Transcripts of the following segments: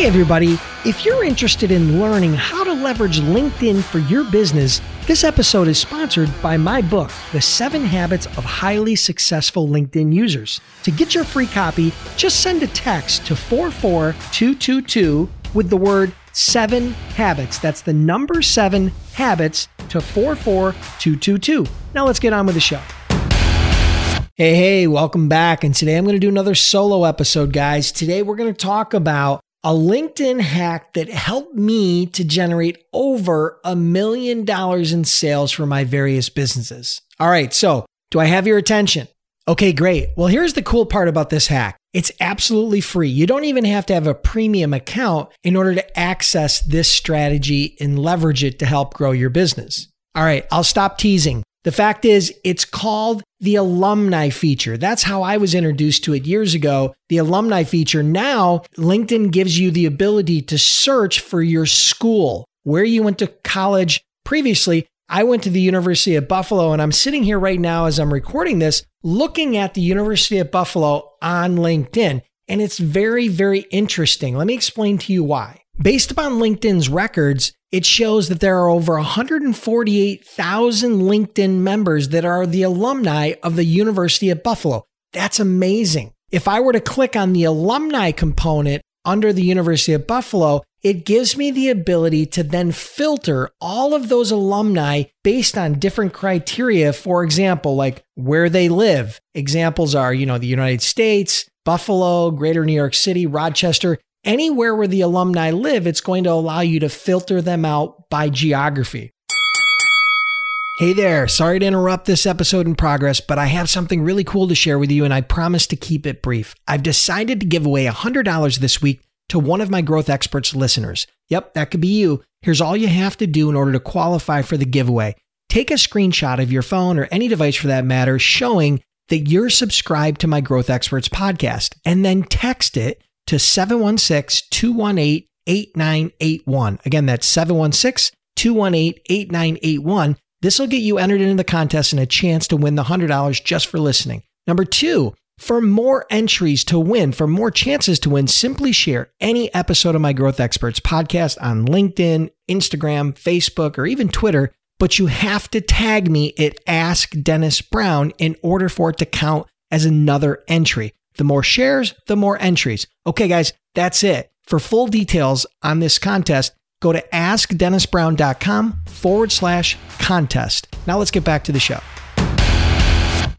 Hey, everybody. If you're interested in learning how to leverage LinkedIn for your business, this episode is sponsored by my book, The Seven Habits of Highly Successful LinkedIn Users. To get your free copy, just send a text to 44222 with the word seven habits. That's the number seven habits to 44222. Now let's get on with the show. Hey, hey, welcome back. And today I'm going to do another solo episode, guys. Today we're going to talk about a LinkedIn hack that helped me to generate over a million dollars in sales for my various businesses. All right, so do I have your attention? Okay, great. Well, here's the cool part about this hack it's absolutely free. You don't even have to have a premium account in order to access this strategy and leverage it to help grow your business. All right, I'll stop teasing. The fact is, it's called the alumni feature. That's how I was introduced to it years ago. The alumni feature. Now, LinkedIn gives you the ability to search for your school, where you went to college previously. I went to the University of Buffalo, and I'm sitting here right now as I'm recording this, looking at the University of Buffalo on LinkedIn. And it's very, very interesting. Let me explain to you why. Based upon LinkedIn's records, it shows that there are over 148,000 LinkedIn members that are the alumni of the University of Buffalo. That's amazing. If I were to click on the alumni component under the University of Buffalo, it gives me the ability to then filter all of those alumni based on different criteria. For example, like where they live. Examples are, you know, the United States, Buffalo, Greater New York City, Rochester anywhere where the alumni live, it's going to allow you to filter them out by geography. Hey there, sorry to interrupt this episode in progress, but I have something really cool to share with you, and I promise to keep it brief. I've decided to give away $100 this week to one of my Growth Experts listeners. Yep, that could be you. Here's all you have to do in order to qualify for the giveaway take a screenshot of your phone or any device for that matter showing that you're subscribed to my Growth Experts podcast, and then text it to 716 218 8981. Again, that's 716 218 8981. This will get you entered into the contest and a chance to win the $100 just for listening. Number two, for more entries to win, for more chances to win, simply share any episode of my Growth Experts podcast on LinkedIn, Instagram, Facebook, or even Twitter. But you have to tag me at Ask Dennis Brown in order for it to count as another entry. The more shares, the more entries. Okay, guys, that's it. For full details on this contest, go to askdennisbrown.com forward slash contest. Now let's get back to the show.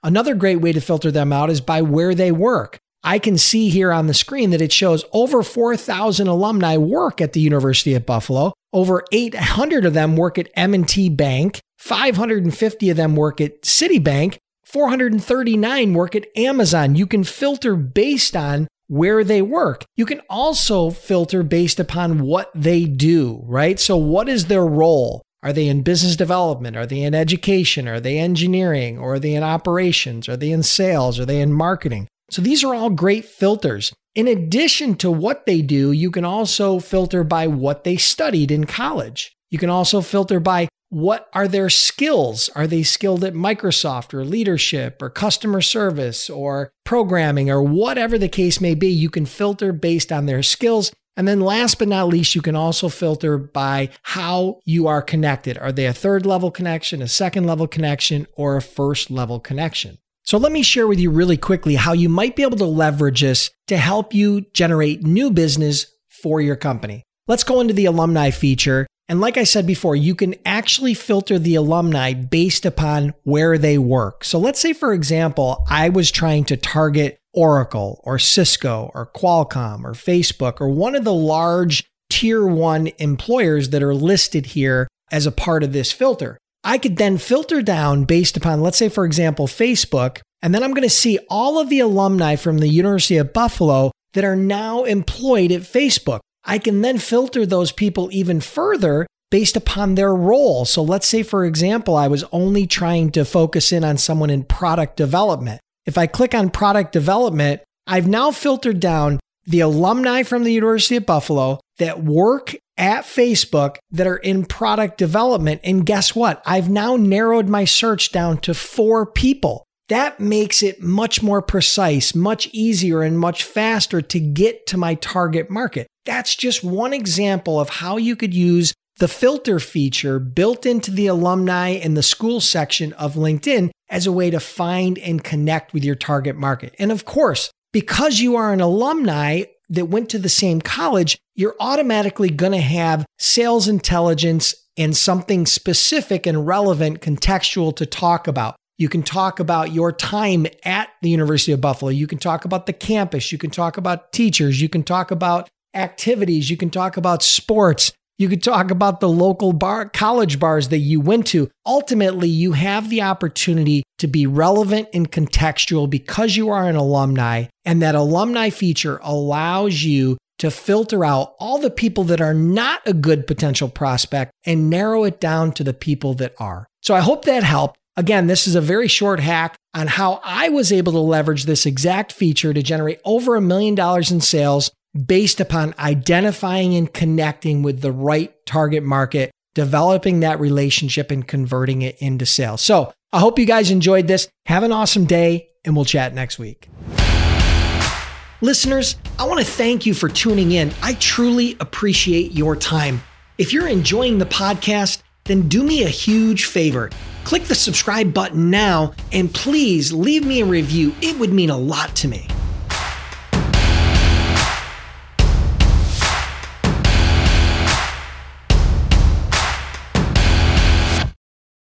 Another great way to filter them out is by where they work. I can see here on the screen that it shows over 4,000 alumni work at the University of Buffalo. Over 800 of them work at M&T Bank. 550 of them work at Citibank. 439 work at Amazon. You can filter based on where they work. You can also filter based upon what they do, right? So, what is their role? Are they in business development? Are they in education? Are they engineering? Or are they in operations? Are they in sales? Are they in marketing? So, these are all great filters. In addition to what they do, you can also filter by what they studied in college. You can also filter by what are their skills? Are they skilled at Microsoft or leadership or customer service or programming or whatever the case may be? You can filter based on their skills. And then last but not least, you can also filter by how you are connected. Are they a third level connection, a second level connection, or a first level connection? So let me share with you really quickly how you might be able to leverage this to help you generate new business for your company. Let's go into the alumni feature and like I said before, you can actually filter the alumni based upon where they work. So let's say, for example, I was trying to target Oracle or Cisco or Qualcomm or Facebook or one of the large tier one employers that are listed here as a part of this filter. I could then filter down based upon, let's say, for example, Facebook, and then I'm going to see all of the alumni from the University of Buffalo that are now employed at Facebook. I can then filter those people even further based upon their role. So let's say, for example, I was only trying to focus in on someone in product development. If I click on product development, I've now filtered down the alumni from the University of Buffalo that work at Facebook that are in product development. And guess what? I've now narrowed my search down to four people. That makes it much more precise, much easier, and much faster to get to my target market. That's just one example of how you could use the filter feature built into the alumni and the school section of LinkedIn as a way to find and connect with your target market. And of course, because you are an alumni that went to the same college, you're automatically going to have sales intelligence and something specific and relevant contextual to talk about. You can talk about your time at the University of Buffalo. You can talk about the campus. You can talk about teachers. You can talk about activities. You can talk about sports. You could talk about the local bar, college bars that you went to. Ultimately, you have the opportunity to be relevant and contextual because you are an alumni. And that alumni feature allows you to filter out all the people that are not a good potential prospect and narrow it down to the people that are. So I hope that helped. Again, this is a very short hack on how I was able to leverage this exact feature to generate over a million dollars in sales based upon identifying and connecting with the right target market, developing that relationship and converting it into sales. So I hope you guys enjoyed this. Have an awesome day, and we'll chat next week. Listeners, I want to thank you for tuning in. I truly appreciate your time. If you're enjoying the podcast, then do me a huge favor. Click the subscribe button now and please leave me a review. It would mean a lot to me.